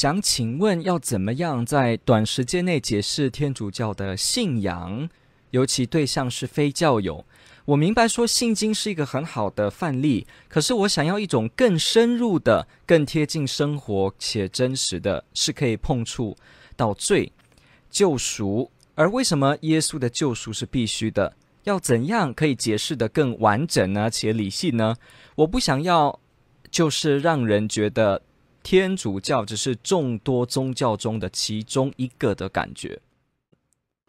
想请问，要怎么样在短时间内解释天主教的信仰？尤其对象是非教友。我明白说圣经是一个很好的范例，可是我想要一种更深入的、更贴近生活且真实的，是可以碰触到罪、救赎。而为什么耶稣的救赎是必须的？要怎样可以解释得更完整呢？且理性呢？我不想要，就是让人觉得。天主教只是众多宗教中的其中一个的感觉。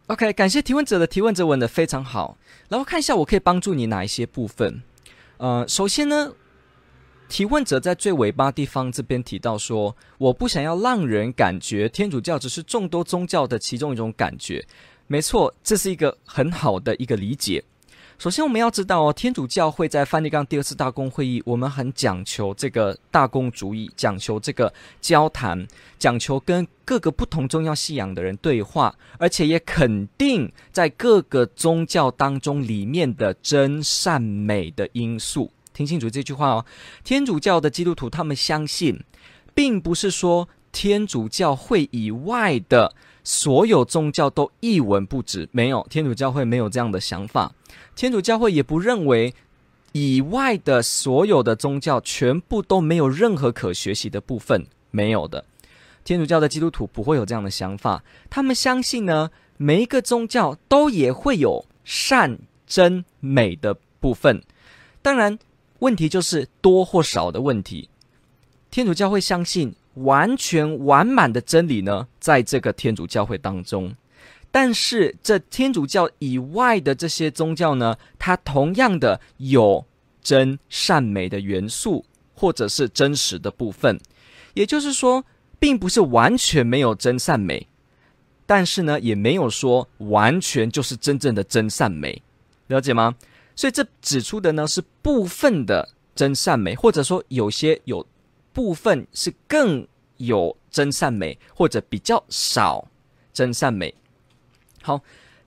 OK，感谢提问者的提问者问的非常好。然后看一下我可以帮助你哪一些部分。呃，首先呢，提问者在最尾巴地方这边提到说，我不想要让人感觉天主教只是众多宗教的其中一种感觉。没错，这是一个很好的一个理解。首先，我们要知道哦，天主教会在梵蒂冈第二次大公会议，我们很讲求这个大公主义，讲求这个交谈，讲求跟各个不同宗教信仰的人对话，而且也肯定在各个宗教当中里面的真善美的因素。听清楚这句话哦，天主教的基督徒他们相信，并不是说天主教会以外的。所有宗教都一文不值，没有，天主教会没有这样的想法。天主教会也不认为以外的所有的宗教全部都没有任何可学习的部分，没有的。天主教的基督徒不会有这样的想法，他们相信呢，每一个宗教都也会有善、真、美的部分。当然，问题就是多或少的问题。天主教会相信。完全完满的真理呢，在这个天主教会当中，但是这天主教以外的这些宗教呢，它同样的有真善美的元素，或者是真实的部分。也就是说，并不是完全没有真善美，但是呢，也没有说完全就是真正的真善美，了解吗？所以这指出的呢，是部分的真善美，或者说有些有。部分是更有真善美，或者比较少真善美。好，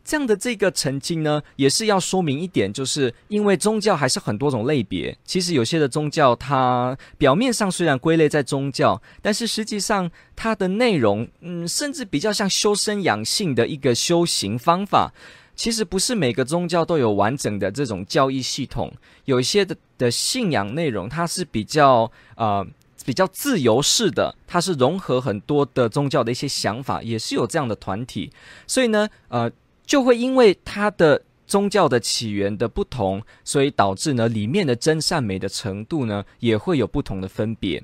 这样的这个澄清呢，也是要说明一点，就是因为宗教还是很多种类别。其实有些的宗教，它表面上虽然归类在宗教，但是实际上它的内容，嗯，甚至比较像修身养性的一个修行方法。其实不是每个宗教都有完整的这种教义系统，有一些的的信仰内容，它是比较呃。比较自由式的，它是融合很多的宗教的一些想法，也是有这样的团体，所以呢，呃，就会因为它的宗教的起源的不同，所以导致呢，里面的真善美的程度呢，也会有不同的分别。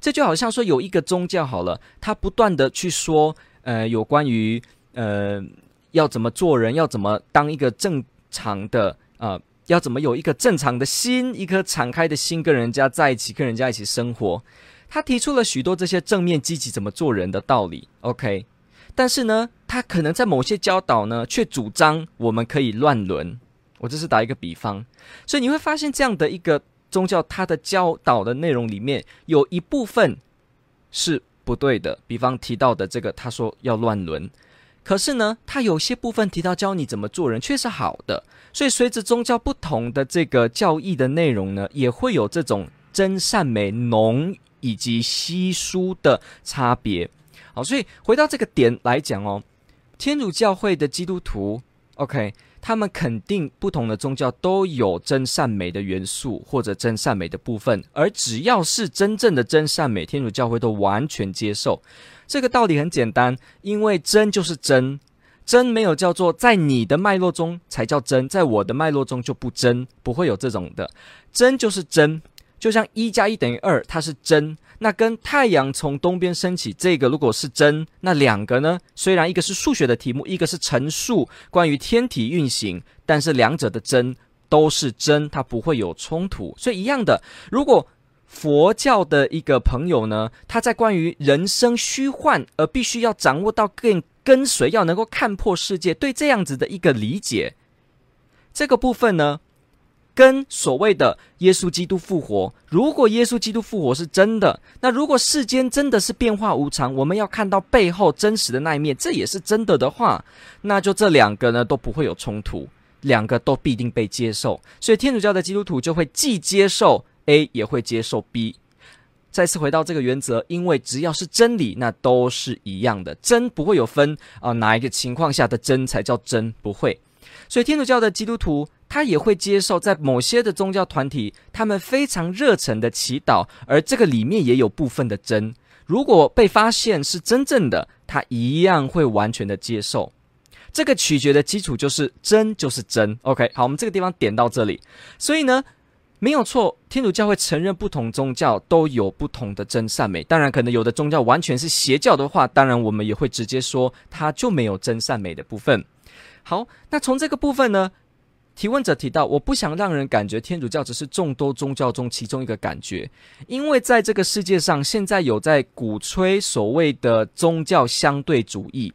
这就好像说，有一个宗教好了，它不断的去说，呃，有关于呃，要怎么做人，要怎么当一个正常的呃。要怎么有一个正常的心，一颗敞开的心，跟人家在一起，跟人家一起生活？他提出了许多这些正面积极怎么做人的道理。OK，但是呢，他可能在某些教导呢，却主张我们可以乱伦。我这是打一个比方，所以你会发现这样的一个宗教，它的教导的内容里面有一部分是不对的。比方提到的这个，他说要乱伦。可是呢，他有些部分提到教你怎么做人，却是好的。所以随着宗教不同的这个教义的内容呢，也会有这种真善美浓以及稀疏的差别。好，所以回到这个点来讲哦，天主教会的基督徒，OK，他们肯定不同的宗教都有真善美的元素或者真善美的部分，而只要是真正的真善美，天主教会都完全接受。这个道理很简单，因为真就是真，真没有叫做在你的脉络中才叫真，在我的脉络中就不真，不会有这种的。真就是真，就像一加一等于二，它是真。那跟太阳从东边升起，这个如果是真，那两个呢？虽然一个是数学的题目，一个是陈述关于天体运行，但是两者的真都是真，它不会有冲突。所以一样的，如果。佛教的一个朋友呢，他在关于人生虚幻而必须要掌握到更跟随，要能够看破世界，对这样子的一个理解，这个部分呢，跟所谓的耶稣基督复活，如果耶稣基督复活是真的，那如果世间真的是变化无常，我们要看到背后真实的那一面，这也是真的的话，那就这两个呢都不会有冲突，两个都必定被接受。所以天主教的基督徒就会既接受 A，也会接受 B。再次回到这个原则，因为只要是真理，那都是一样的，真不会有分啊、哪一个情况下的真才叫真，不会。所以天主教的基督徒。他也会接受，在某些的宗教团体，他们非常热忱的祈祷，而这个里面也有部分的真。如果被发现是真正的，他一样会完全的接受。这个取决的基础就是真就是真。OK，好，我们这个地方点到这里。所以呢，没有错，天主教会承认不同宗教都有不同的真善美。当然，可能有的宗教完全是邪教的话，当然我们也会直接说它就没有真善美的部分。好，那从这个部分呢，提问者提到：“我不想让人感觉天主教只是众多宗教中其中一个感觉，因为在这个世界上，现在有在鼓吹所谓的宗教相对主义，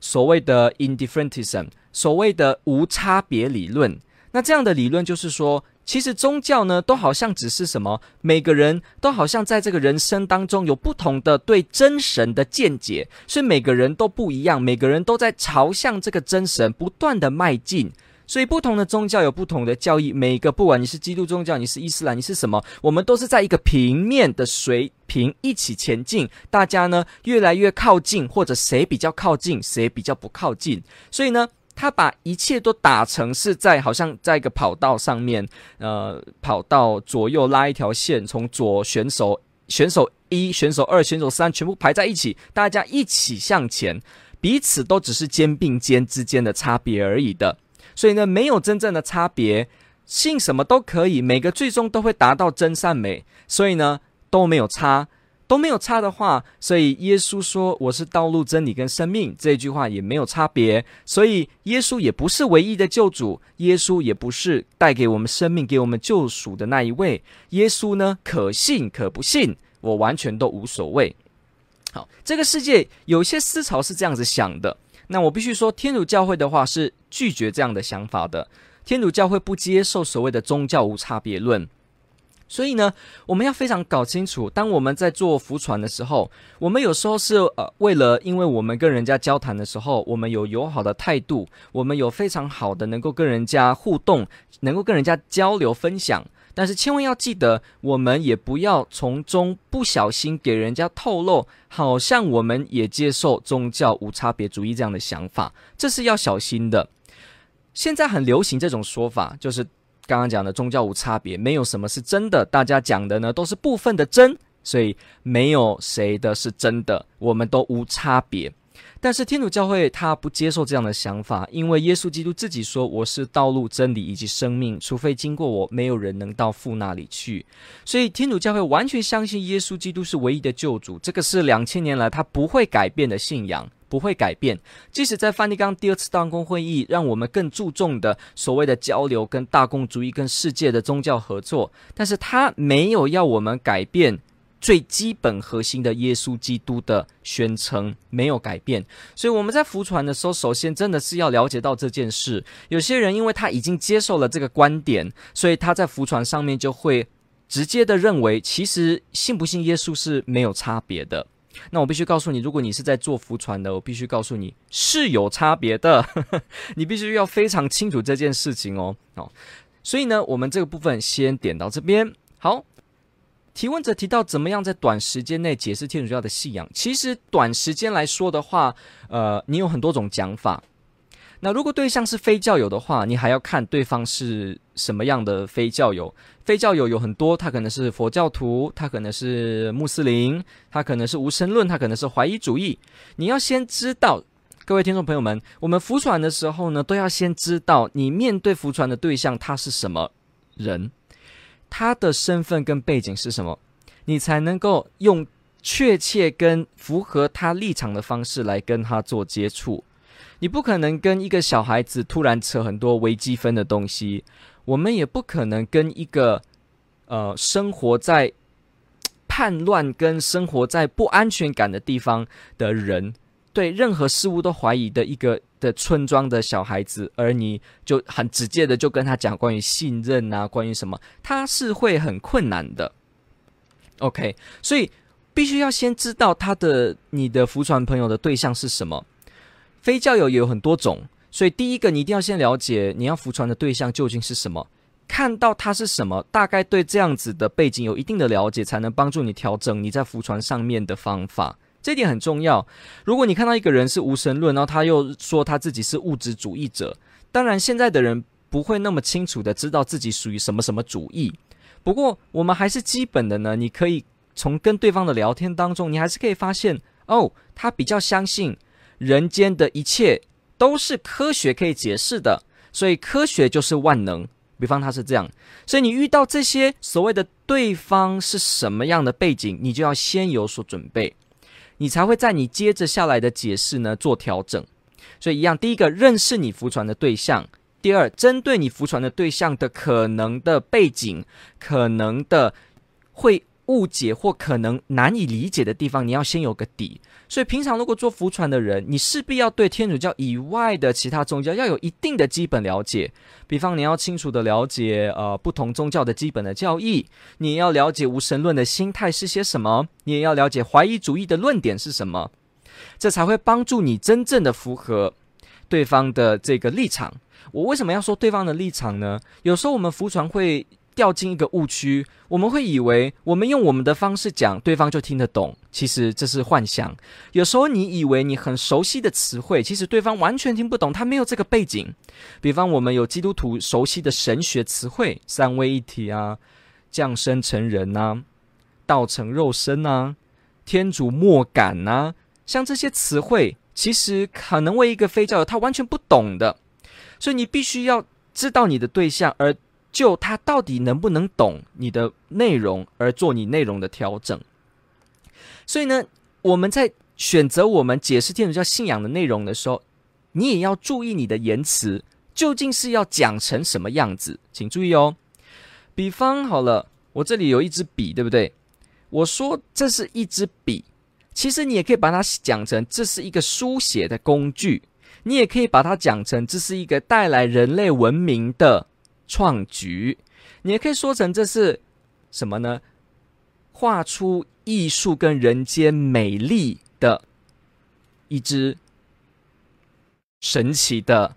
所谓的 indifferentism，所谓的无差别理论。那这样的理论就是说，其实宗教呢，都好像只是什么，每个人都好像在这个人生当中有不同的对真神的见解，所以每个人都不一样，每个人都在朝向这个真神不断的迈进。”所以，不同的宗教有不同的教义。每个，不管你是基督宗教，你是伊斯兰，你是什么，我们都是在一个平面的水平一起前进。大家呢，越来越靠近，或者谁比较靠近，谁比较不靠近。所以呢，他把一切都打成是在好像在一个跑道上面，呃，跑道左右拉一条线，从左选手选手一、选手二、选手三全部排在一起，大家一起向前，彼此都只是肩并肩之间的差别而已的。所以呢，没有真正的差别，信什么都可以，每个最终都会达到真善美。所以呢，都没有差，都没有差的话，所以耶稣说我是道路、真理跟生命这句话也没有差别。所以耶稣也不是唯一的救主，耶稣也不是带给我们生命、给我们救赎的那一位。耶稣呢，可信可不信，我完全都无所谓。好，这个世界有些思潮是这样子想的。那我必须说，天主教会的话是拒绝这样的想法的。天主教会不接受所谓的宗教无差别论。所以呢，我们要非常搞清楚，当我们在做浮传的时候，我们有时候是呃为了，因为我们跟人家交谈的时候，我们有友好的态度，我们有非常好的能够跟人家互动，能够跟人家交流分享。但是千万要记得，我们也不要从中不小心给人家透露，好像我们也接受宗教无差别主义这样的想法，这是要小心的。现在很流行这种说法，就是刚刚讲的宗教无差别，没有什么是真的，大家讲的呢都是部分的真，所以没有谁的是真的，我们都无差别。但是天主教会他不接受这样的想法，因为耶稣基督自己说：“我是道路、真理以及生命，除非经过我，没有人能到父那里去。”所以天主教会完全相信耶稣基督是唯一的救主，这个是两千年来他不会改变的信仰，不会改变。即使在梵蒂冈第二次大公会议，让我们更注重的所谓的交流、跟大公主义、跟世界的宗教合作，但是他没有要我们改变。最基本核心的耶稣基督的宣称没有改变，所以我们在服传的时候，首先真的是要了解到这件事。有些人因为他已经接受了这个观点，所以他在服传上面就会直接的认为，其实信不信耶稣是没有差别的。那我必须告诉你，如果你是在做福传的，我必须告诉你是有差别的，你必须要非常清楚这件事情哦。好，所以呢，我们这个部分先点到这边。好。提问者提到，怎么样在短时间内解释天主教的信仰？其实短时间来说的话，呃，你有很多种讲法。那如果对象是非教友的话，你还要看对方是什么样的非教友。非教友有很多，他可能是佛教徒，他可能是穆斯林，他可能是无神论，他可能是怀疑主义。你要先知道，各位听众朋友们，我们浮传的时候呢，都要先知道你面对浮传的对象他是什么人。他的身份跟背景是什么？你才能够用确切跟符合他立场的方式来跟他做接触。你不可能跟一个小孩子突然扯很多微积分的东西，我们也不可能跟一个呃生活在叛乱跟生活在不安全感的地方的人对任何事物都怀疑的一个的村庄的小孩子，而你就很直接的就跟他讲关于信任啊，关于什么，他是会很困难的。OK，所以必须要先知道他的你的福传朋友的对象是什么。非教友也有很多种，所以第一个你一定要先了解你要福传的对象究竟是什么。看到他是什么，大概对这样子的背景有一定的了解，才能帮助你调整你在福传上面的方法。这点很重要。如果你看到一个人是无神论，然后他又说他自己是物质主义者，当然现在的人不会那么清楚的知道自己属于什么什么主义。不过我们还是基本的呢，你可以从跟对方的聊天当中，你还是可以发现，哦，他比较相信人间的一切都是科学可以解释的，所以科学就是万能。比方他是这样，所以你遇到这些所谓的对方是什么样的背景，你就要先有所准备。你才会在你接着下来的解释呢做调整，所以一样，第一个认识你服传的对象，第二针对你服传的对象的可能的背景，可能的会误解或可能难以理解的地方，你要先有个底。所以平常如果做福传的人，你势必要对天主教以外的其他宗教要有一定的基本了解。比方你要清楚的了解呃不同宗教的基本的教义，你也要了解无神论的心态是些什么，你也要了解怀疑主义的论点是什么，这才会帮助你真正的符合对方的这个立场。我为什么要说对方的立场呢？有时候我们福传会。掉进一个误区，我们会以为我们用我们的方式讲，对方就听得懂。其实这是幻想。有时候你以为你很熟悉的词汇，其实对方完全听不懂，他没有这个背景。比方我们有基督徒熟悉的神学词汇，三位一体啊，降生成人啊，道成肉身啊，天主莫感啊，像这些词汇，其实可能为一个非教友他完全不懂的，所以你必须要知道你的对象，而。就他到底能不能懂你的内容而做你内容的调整。所以呢，我们在选择我们解释天主教信仰的内容的时候，你也要注意你的言辞究竟是要讲成什么样子。请注意哦。比方好了，我这里有一支笔，对不对？我说这是一支笔，其实你也可以把它讲成这是一个书写的工具，你也可以把它讲成这是一个带来人类文明的。创举，你也可以说成这是什么呢？画出艺术跟人间美丽的一支神奇的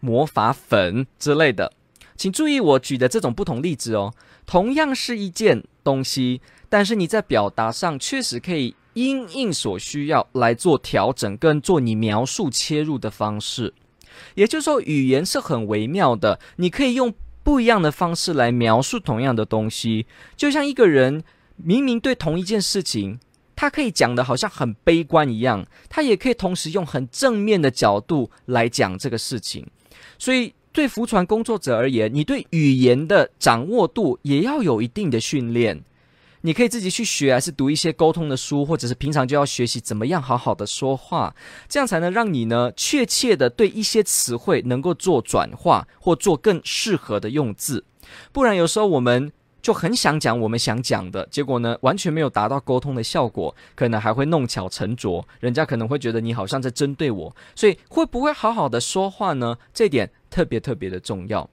魔法粉之类的。请注意我举的这种不同例子哦，同样是一件东西，但是你在表达上确实可以因应所需要来做调整，跟做你描述切入的方式。也就是说，语言是很微妙的，你可以用不一样的方式来描述同样的东西。就像一个人明明对同一件事情，他可以讲的好像很悲观一样，他也可以同时用很正面的角度来讲这个事情。所以，对福传工作者而言，你对语言的掌握度也要有一定的训练。你可以自己去学，还是读一些沟通的书，或者是平常就要学习怎么样好好的说话，这样才能让你呢确切的对一些词汇能够做转化，或做更适合的用字。不然有时候我们就很想讲我们想讲的，结果呢完全没有达到沟通的效果，可能还会弄巧成拙，人家可能会觉得你好像在针对我。所以会不会好好的说话呢？这点特别特别的重要。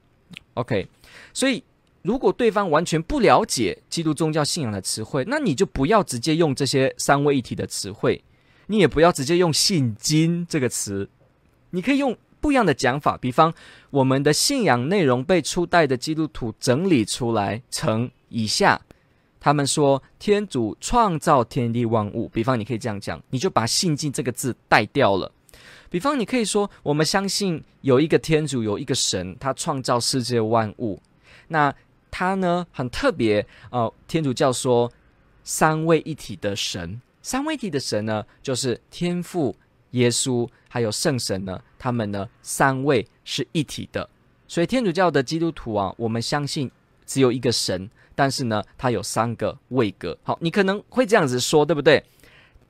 OK，所以。如果对方完全不了解基督宗教信仰的词汇，那你就不要直接用这些三位一体的词汇，你也不要直接用“信经”这个词，你可以用不一样的讲法。比方，我们的信仰内容被初代的基督徒整理出来成以下：他们说天主创造天地万物。比方，你可以这样讲，你就把“信经”这个字带掉了。比方，你可以说我们相信有一个天主，有一个神，他创造世界万物。那他呢，很特别哦，天主教说三位一体的神，三位一体的神呢，就是天父、耶稣还有圣神呢，他们呢三位是一体的。所以天主教的基督徒啊，我们相信只有一个神，但是呢，他有三个位格。好，你可能会这样子说，对不对？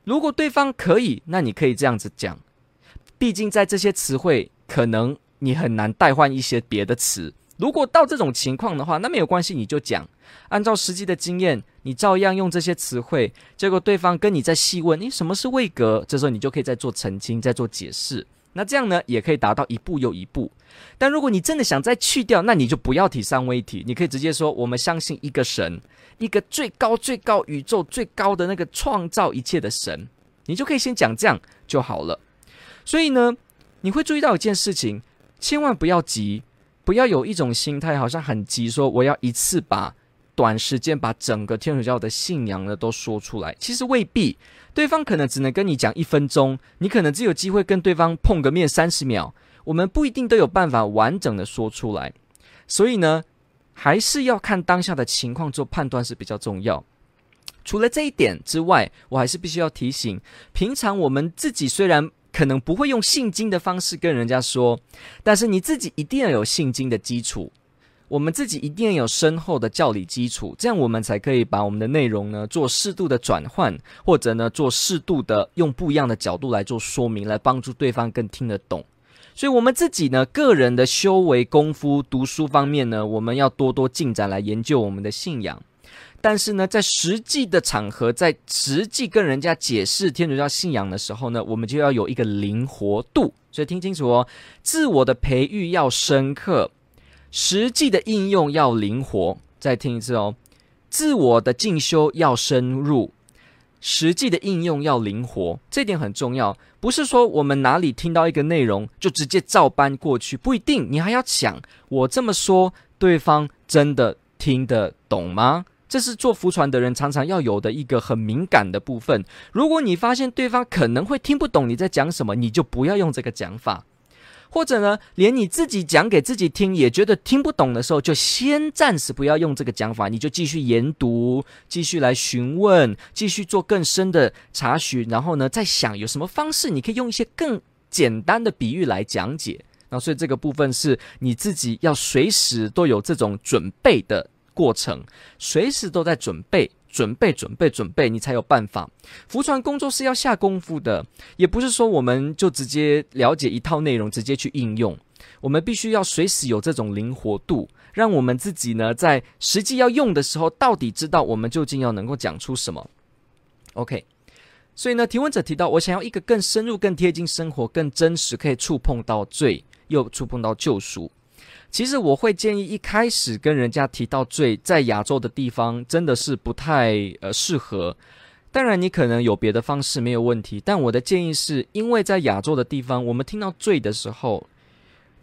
如果对方可以，那你可以这样子讲。毕竟在这些词汇，可能你很难代换一些别的词。如果到这种情况的话，那没有关系，你就讲。按照实际的经验，你照样用这些词汇，结果对方跟你在细问，诶，什么是位格？这时候你就可以再做澄清，再做解释。那这样呢，也可以达到一步又一步。但如果你真的想再去掉，那你就不要提三位一体，你可以直接说：我们相信一个神，一个最高最高宇宙最高的那个创造一切的神。你就可以先讲这样就好了。所以呢，你会注意到一件事情，千万不要急，不要有一种心态，好像很急，说我要一次把短时间把整个天主教的信仰呢都说出来。其实未必。对方可能只能跟你讲一分钟，你可能只有机会跟对方碰个面三十秒，我们不一定都有办法完整的说出来，所以呢，还是要看当下的情况做判断是比较重要。除了这一点之外，我还是必须要提醒，平常我们自己虽然可能不会用信经的方式跟人家说，但是你自己一定要有信经的基础。我们自己一定要有深厚的教理基础，这样我们才可以把我们的内容呢做适度的转换，或者呢做适度的用不一样的角度来做说明，来帮助对方更听得懂。所以，我们自己呢个人的修为功夫、读书方面呢，我们要多多进展来研究我们的信仰。但是呢，在实际的场合，在实际跟人家解释天主教信仰的时候呢，我们就要有一个灵活度。所以听清楚哦，自我的培育要深刻。实际的应用要灵活，再听一次哦。自我的进修要深入，实际的应用要灵活，这点很重要。不是说我们哪里听到一个内容就直接照搬过去，不一定。你还要想，我这么说，对方真的听得懂吗？这是做福传的人常常要有的一个很敏感的部分。如果你发现对方可能会听不懂你在讲什么，你就不要用这个讲法。或者呢，连你自己讲给自己听也觉得听不懂的时候，就先暂时不要用这个讲法，你就继续研读，继续来询问，继续做更深的查询，然后呢，再想有什么方式，你可以用一些更简单的比喻来讲解。那所以这个部分是你自己要随时都有这种准备的过程，随时都在准备。准备，准备，准备，你才有办法。福传工作是要下功夫的，也不是说我们就直接了解一套内容，直接去应用。我们必须要随时有这种灵活度，让我们自己呢，在实际要用的时候，到底知道我们究竟要能够讲出什么。OK，所以呢，提问者提到，我想要一个更深入、更贴近生活、更真实，可以触碰到罪，又触碰到救赎。其实我会建议一开始跟人家提到罪，在亚洲的地方真的是不太呃适合。当然你可能有别的方式没有问题，但我的建议是因为在亚洲的地方，我们听到罪的时候，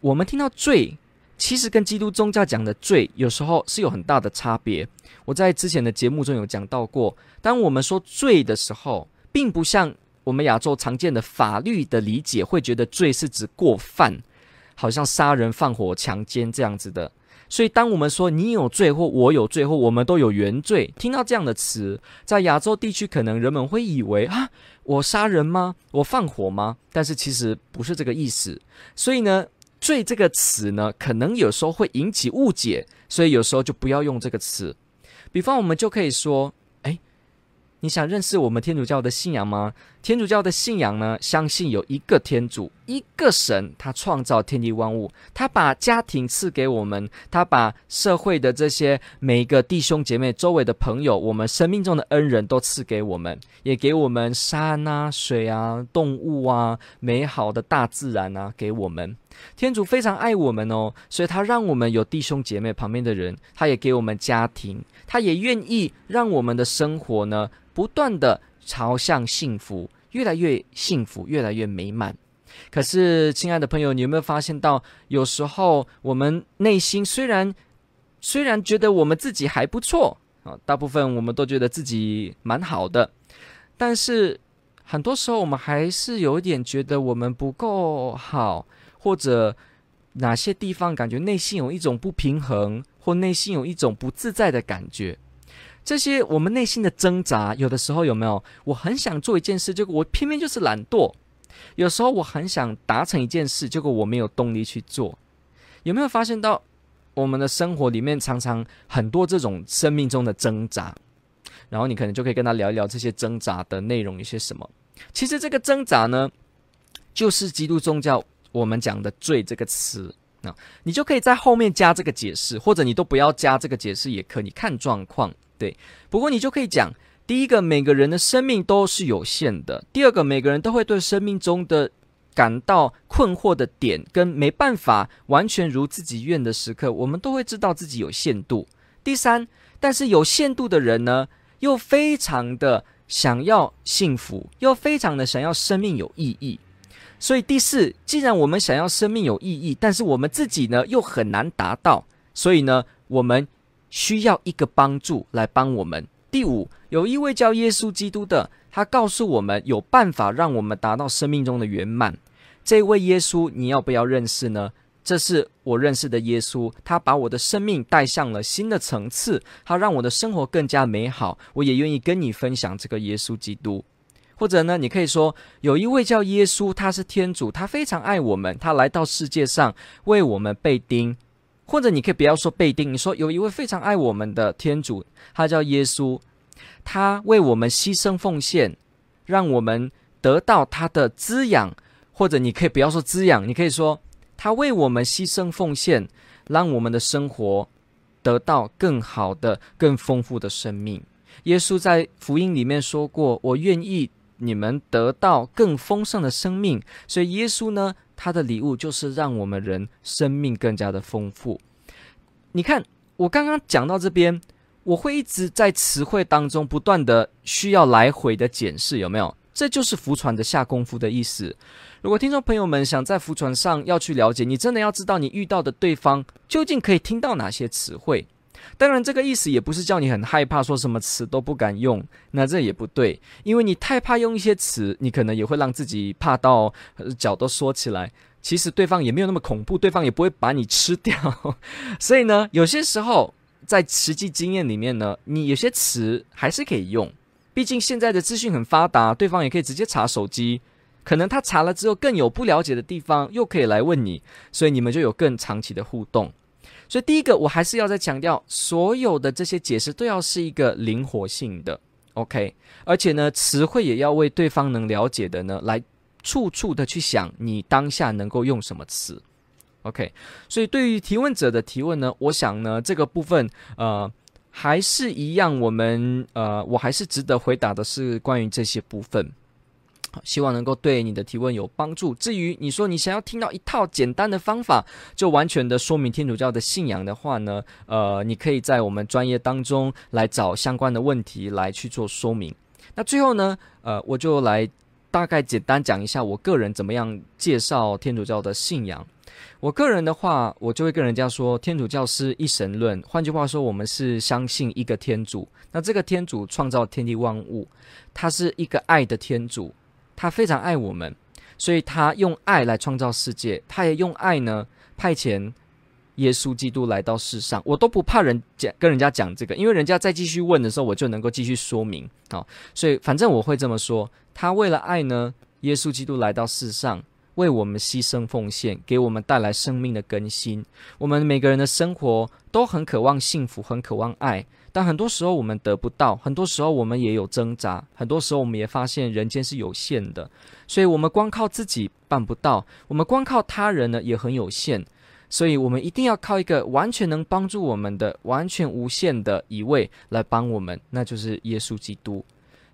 我们听到罪，其实跟基督宗教讲的罪有时候是有很大的差别。我在之前的节目中有讲到过，当我们说罪的时候，并不像我们亚洲常见的法律的理解，会觉得罪是指过犯。好像杀人、放火、强奸这样子的，所以当我们说你有罪或我有罪或我们都有原罪，听到这样的词，在亚洲地区可能人们会以为啊，我杀人吗？我放火吗？但是其实不是这个意思。所以呢，罪这个词呢，可能有时候会引起误解，所以有时候就不要用这个词。比方我们就可以说。你想认识我们天主教的信仰吗？天主教的信仰呢，相信有一个天主，一个神，他创造天地万物，他把家庭赐给我们，他把社会的这些每一个弟兄姐妹、周围的朋友，我们生命中的恩人都赐给我们，也给我们山啊、水啊、动物啊、美好的大自然啊，给我们。天主非常爱我们哦，所以他让我们有弟兄姐妹旁边的人，他也给我们家庭，他也愿意让我们的生活呢。不断的朝向幸福，越来越幸福，越来越美满。可是，亲爱的朋友，你有没有发现到，有时候我们内心虽然虽然觉得我们自己还不错啊，大部分我们都觉得自己蛮好的，但是很多时候我们还是有点觉得我们不够好，或者哪些地方感觉内心有一种不平衡，或内心有一种不自在的感觉。这些我们内心的挣扎，有的时候有没有？我很想做一件事，结果我偏偏就是懒惰；有时候我很想达成一件事，结果我没有动力去做。有没有发现到我们的生活里面常常很多这种生命中的挣扎？然后你可能就可以跟他聊一聊这些挣扎的内容，一些什么？其实这个挣扎呢，就是基督宗教我们讲的“罪”这个词。那你就可以在后面加这个解释，或者你都不要加这个解释也可以，你看状况。对，不过你就可以讲，第一个，每个人的生命都是有限的；第二个，每个人都会对生命中的感到困惑的点跟没办法完全如自己愿的时刻，我们都会知道自己有限度。第三，但是有限度的人呢，又非常的想要幸福，又非常的想要生命有意义。所以第四，既然我们想要生命有意义，但是我们自己呢又很难达到，所以呢，我们需要一个帮助来帮我们。第五，有一位叫耶稣基督的，他告诉我们有办法让我们达到生命中的圆满。这位耶稣，你要不要认识呢？这是我认识的耶稣，他把我的生命带向了新的层次，他让我的生活更加美好。我也愿意跟你分享这个耶稣基督。或者呢，你可以说有一位叫耶稣，他是天主，他非常爱我们，他来到世界上为我们被钉。或者你可以不要说被钉，你说有一位非常爱我们的天主，他叫耶稣，他为我们牺牲奉献，让我们得到他的滋养。或者你可以不要说滋养，你可以说他为我们牺牲奉献，让我们的生活得到更好的、更丰富的生命。耶稣在福音里面说过：“我愿意你们得到更丰盛的生命。”所以耶稣呢，他的礼物就是让我们人生命更加的丰富。你看，我刚刚讲到这边，我会一直在词汇当中不断的需要来回的检视，有没有？这就是福船的下功夫的意思。如果听众朋友们想在福船上要去了解，你真的要知道你遇到的对方究竟可以听到哪些词汇。当然，这个意思也不是叫你很害怕，说什么词都不敢用，那这也不对。因为你太怕用一些词，你可能也会让自己怕到脚都缩起来。其实对方也没有那么恐怖，对方也不会把你吃掉。所以呢，有些时候在实际经验里面呢，你有些词还是可以用。毕竟现在的资讯很发达，对方也可以直接查手机，可能他查了之后更有不了解的地方，又可以来问你，所以你们就有更长期的互动。所以第一个，我还是要再强调，所有的这些解释都要是一个灵活性的，OK，而且呢，词汇也要为对方能了解的呢，来处处的去想你当下能够用什么词，OK。所以对于提问者的提问呢，我想呢，这个部分，呃。还是一样，我们呃，我还是值得回答的是关于这些部分，希望能够对你的提问有帮助。至于你说你想要听到一套简单的方法，就完全的说明天主教的信仰的话呢，呃，你可以在我们专业当中来找相关的问题来去做说明。那最后呢，呃，我就来大概简单讲一下我个人怎么样介绍天主教的信仰。我个人的话，我就会跟人家说，天主教是一神论。换句话说，我们是相信一个天主。那这个天主创造天地万物，他是一个爱的天主，他非常爱我们，所以他用爱来创造世界，他也用爱呢派遣耶稣基督来到世上。我都不怕人讲跟人家讲这个，因为人家再继续问的时候，我就能够继续说明。好，所以反正我会这么说，他为了爱呢，耶稣基督来到世上。为我们牺牲奉献，给我们带来生命的更新。我们每个人的生活都很渴望幸福，很渴望爱，但很多时候我们得不到，很多时候我们也有挣扎，很多时候我们也发现人间是有限的，所以我们光靠自己办不到，我们光靠他人呢也很有限，所以我们一定要靠一个完全能帮助我们的、完全无限的一位来帮我们，那就是耶稣基督。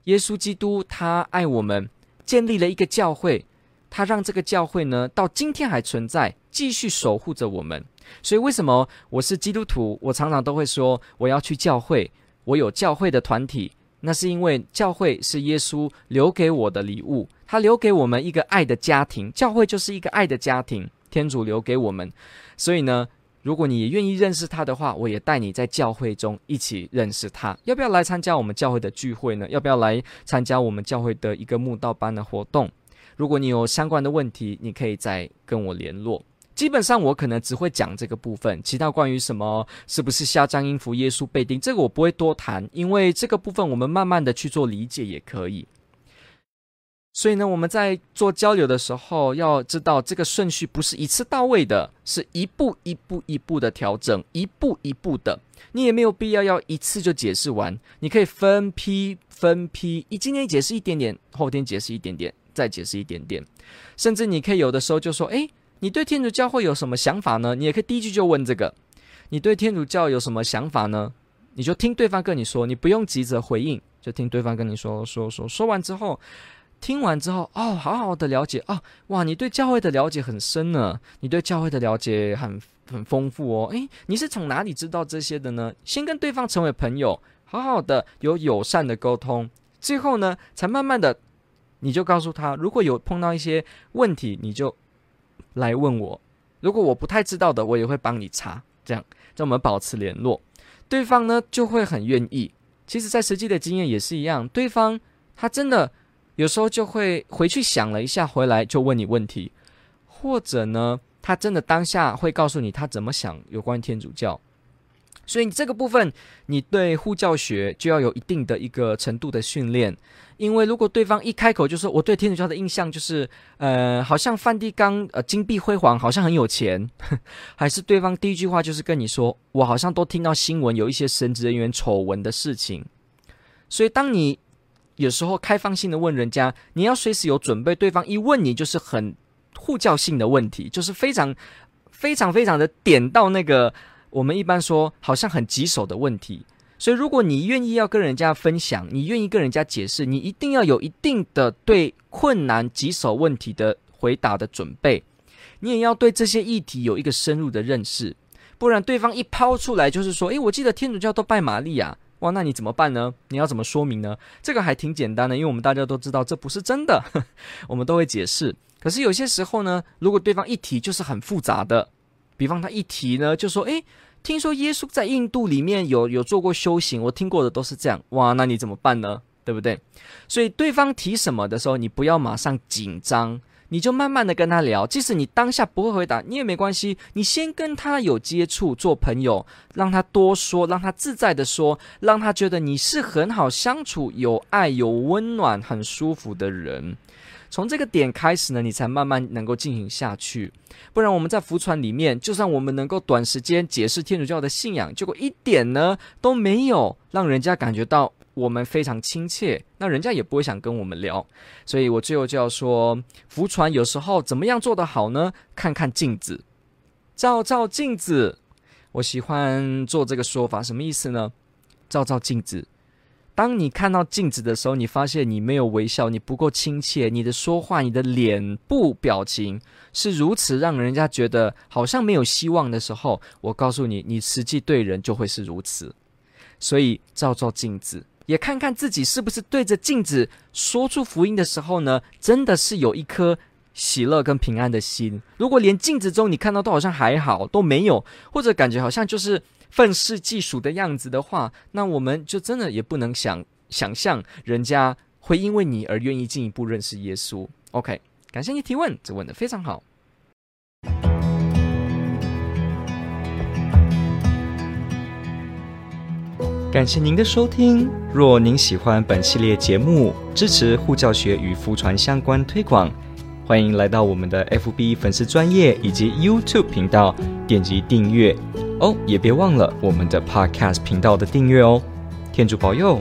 耶稣基督他爱我们，建立了一个教会。他让这个教会呢，到今天还存在，继续守护着我们。所以，为什么我是基督徒？我常常都会说，我要去教会，我有教会的团体。那是因为教会是耶稣留给我的礼物，他留给我们一个爱的家庭。教会就是一个爱的家庭，天主留给我们。所以呢，如果你也愿意认识他的话，我也带你在教会中一起认识他。要不要来参加我们教会的聚会呢？要不要来参加我们教会的一个慕道班的活动？如果你有相关的问题，你可以再跟我联络。基本上我可能只会讲这个部分，其他关于什么是不是下降音符、耶稣被钉，这个我不会多谈，因为这个部分我们慢慢的去做理解也可以。所以呢，我们在做交流的时候，要知道这个顺序不是一次到位的，是一步一步一步的调整，一步一步的。你也没有必要要一次就解释完，你可以分批分批，一今天解释一点点，后天解释一点点。再解释一点点，甚至你可以有的时候就说：“诶，你对天主教会有什么想法呢？”你也可以第一句就问这个：“你对天主教有什么想法呢？”你就听对方跟你说，你不用急着回应，就听对方跟你说说说。说完之后，听完之后，哦，好好的了解哦，哇，你对教会的了解很深呢，你对教会的了解很很丰富哦。诶，你是从哪里知道这些的呢？先跟对方成为朋友，好好的有友善的沟通，最后呢，才慢慢的，你就告诉他，如果有碰到一些问题，你就来问我。如果我不太知道的，我也会帮你查。这样，让我们保持联络。对方呢就会很愿意。其实，在实际的经验也是一样，对方他真的有时候就会回去想了一下，回来就问你问题，或者呢，他真的当下会告诉你他怎么想有关天主教。所以，这个部分你对护教学就要有一定的一个程度的训练。因为如果对方一开口就说我对天主教的印象就是，呃，好像梵蒂冈呃金碧辉煌，好像很有钱，还是对方第一句话就是跟你说，我好像都听到新闻有一些神职人员丑闻的事情，所以当你有时候开放性的问人家，你要随时有准备，对方一问你就是很护教性的问题，就是非常非常非常的点到那个我们一般说好像很棘手的问题。所以，如果你愿意要跟人家分享，你愿意跟人家解释，你一定要有一定的对困难棘手问题的回答的准备，你也要对这些议题有一个深入的认识，不然对方一抛出来就是说，诶，我记得天主教都拜玛利亚，哇，那你怎么办呢？你要怎么说明呢？这个还挺简单的，因为我们大家都知道这不是真的，我们都会解释。可是有些时候呢，如果对方一提就是很复杂的，比方他一提呢，就说，诶。听说耶稣在印度里面有有做过修行，我听过的都是这样。哇，那你怎么办呢？对不对？所以对方提什么的时候，你不要马上紧张，你就慢慢的跟他聊。即使你当下不会回答，你也没关系，你先跟他有接触，做朋友，让他多说，让他自在的说，让他觉得你是很好相处、有爱、有温暖、很舒服的人。从这个点开始呢，你才慢慢能够进行下去。不然我们在福传里面，就算我们能够短时间解释天主教的信仰，结果一点呢都没有，让人家感觉到我们非常亲切，那人家也不会想跟我们聊。所以我最后就要说，福传有时候怎么样做得好呢？看看镜子，照照镜子。我喜欢做这个说法，什么意思呢？照照镜子。当你看到镜子的时候，你发现你没有微笑，你不够亲切，你的说话、你的脸部表情是如此让人家觉得好像没有希望的时候，我告诉你，你实际对人就会是如此。所以照照镜子，也看看自己是不是对着镜子说出福音的时候呢，真的是有一颗喜乐跟平安的心。如果连镜子中你看到都好像还好，都没有，或者感觉好像就是。愤世嫉俗的样子的话，那我们就真的也不能想想象人家会因为你而愿意进一步认识耶稣。OK，感谢你提问，这问的非常好。感谢您的收听。若您喜欢本系列节目，支持护教学与福传相关推广，欢迎来到我们的 FB 粉丝专业以及 YouTube 频道，点击订阅。哦，也别忘了我们的 Podcast 频道的订阅哦。天主保佑。